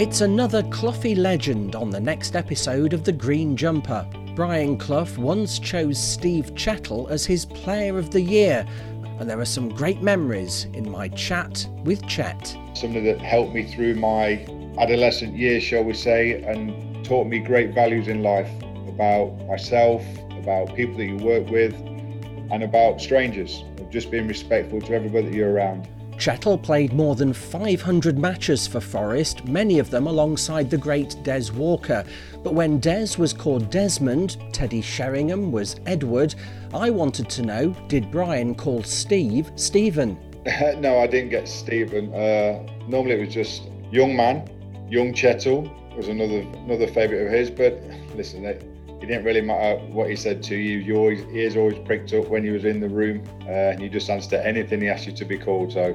It's another Cloughy legend on the next episode of The Green Jumper. Brian Clough once chose Steve Chettle as his Player of the Year, and there are some great memories in my chat with Chet. Somebody that helped me through my adolescent years, shall we say, and taught me great values in life about myself, about people that you work with, and about strangers, just being respectful to everybody that you're around. Chettle played more than 500 matches for Forest, many of them alongside the great Des Walker. But when Des was called Desmond, Teddy Sheringham was Edward, I wanted to know did Brian call Steve Stephen? no, I didn't get Stephen. Uh, normally it was just young man, young Chettle was another another favourite of his. But listen, it didn't really matter what he said to you. Your ears always pricked up when he was in the room, uh, and you just answered anything he asked you to be called. So,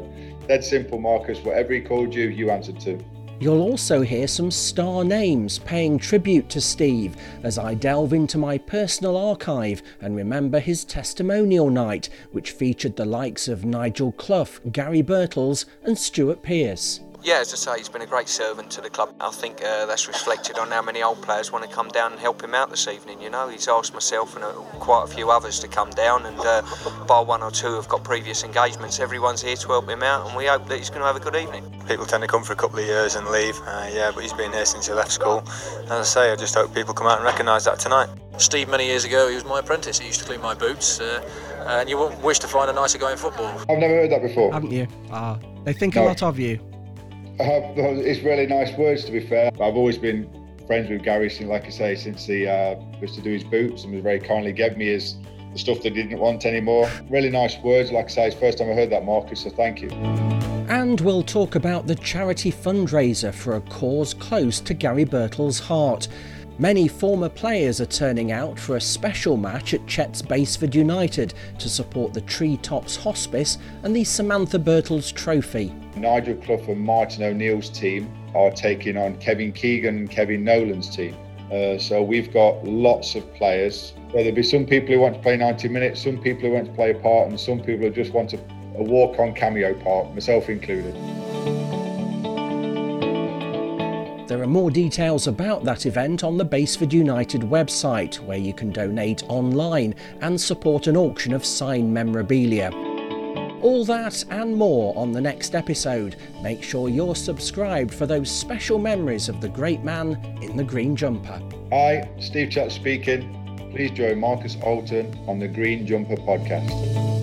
dead simple, Marcus. Whatever he called you, you answered to. You'll also hear some star names paying tribute to Steve as I delve into my personal archive and remember his testimonial night, which featured the likes of Nigel Clough, Gary Birtles, and Stuart Pearce. Yeah, as I say, he's been a great servant to the club. I think uh, that's reflected on how many old players want to come down and help him out this evening. You know, he's asked myself and uh, quite a few others to come down, and uh, bar one or two have got previous engagements. Everyone's here to help him out, and we hope that he's going to have a good evening. People tend to come for a couple of years and leave, uh, yeah, but he's been here since he left school. As I say, I just hope people come out and recognise that tonight. Steve, many years ago, he was my apprentice. He used to clean my boots, uh, and you wouldn't wish to find a nicer guy in football. I've never heard that before. Haven't you? Ah, they think no. a lot of you. It's really nice words, to be fair. I've always been friends with Gary, since, like I say, since he uh, was to do his boots and was very kindly gave me his the stuff that he didn't want anymore. Really nice words, like I say, it's first time I heard that, Marcus, so thank you. And we'll talk about the charity fundraiser for a cause close to Gary Birtles' heart. Many former players are turning out for a special match at Chet's Basford United to support the Treetops Hospice and the Samantha Birtles Trophy. Nigel Clough and Martin O'Neill's team are taking on Kevin Keegan and Kevin Nolan's team. Uh, so we've got lots of players. there'll be some people who want to play 90 minutes, some people who want to play a part, and some people who just want a, a walk-on cameo part, myself included. There are more details about that event on the Basford United website, where you can donate online and support an auction of signed memorabilia. All that and more on the next episode. Make sure you're subscribed for those special memories of the great man in the green jumper. Hi, Steve Chat speaking. Please join Marcus Alton on the Green Jumper podcast.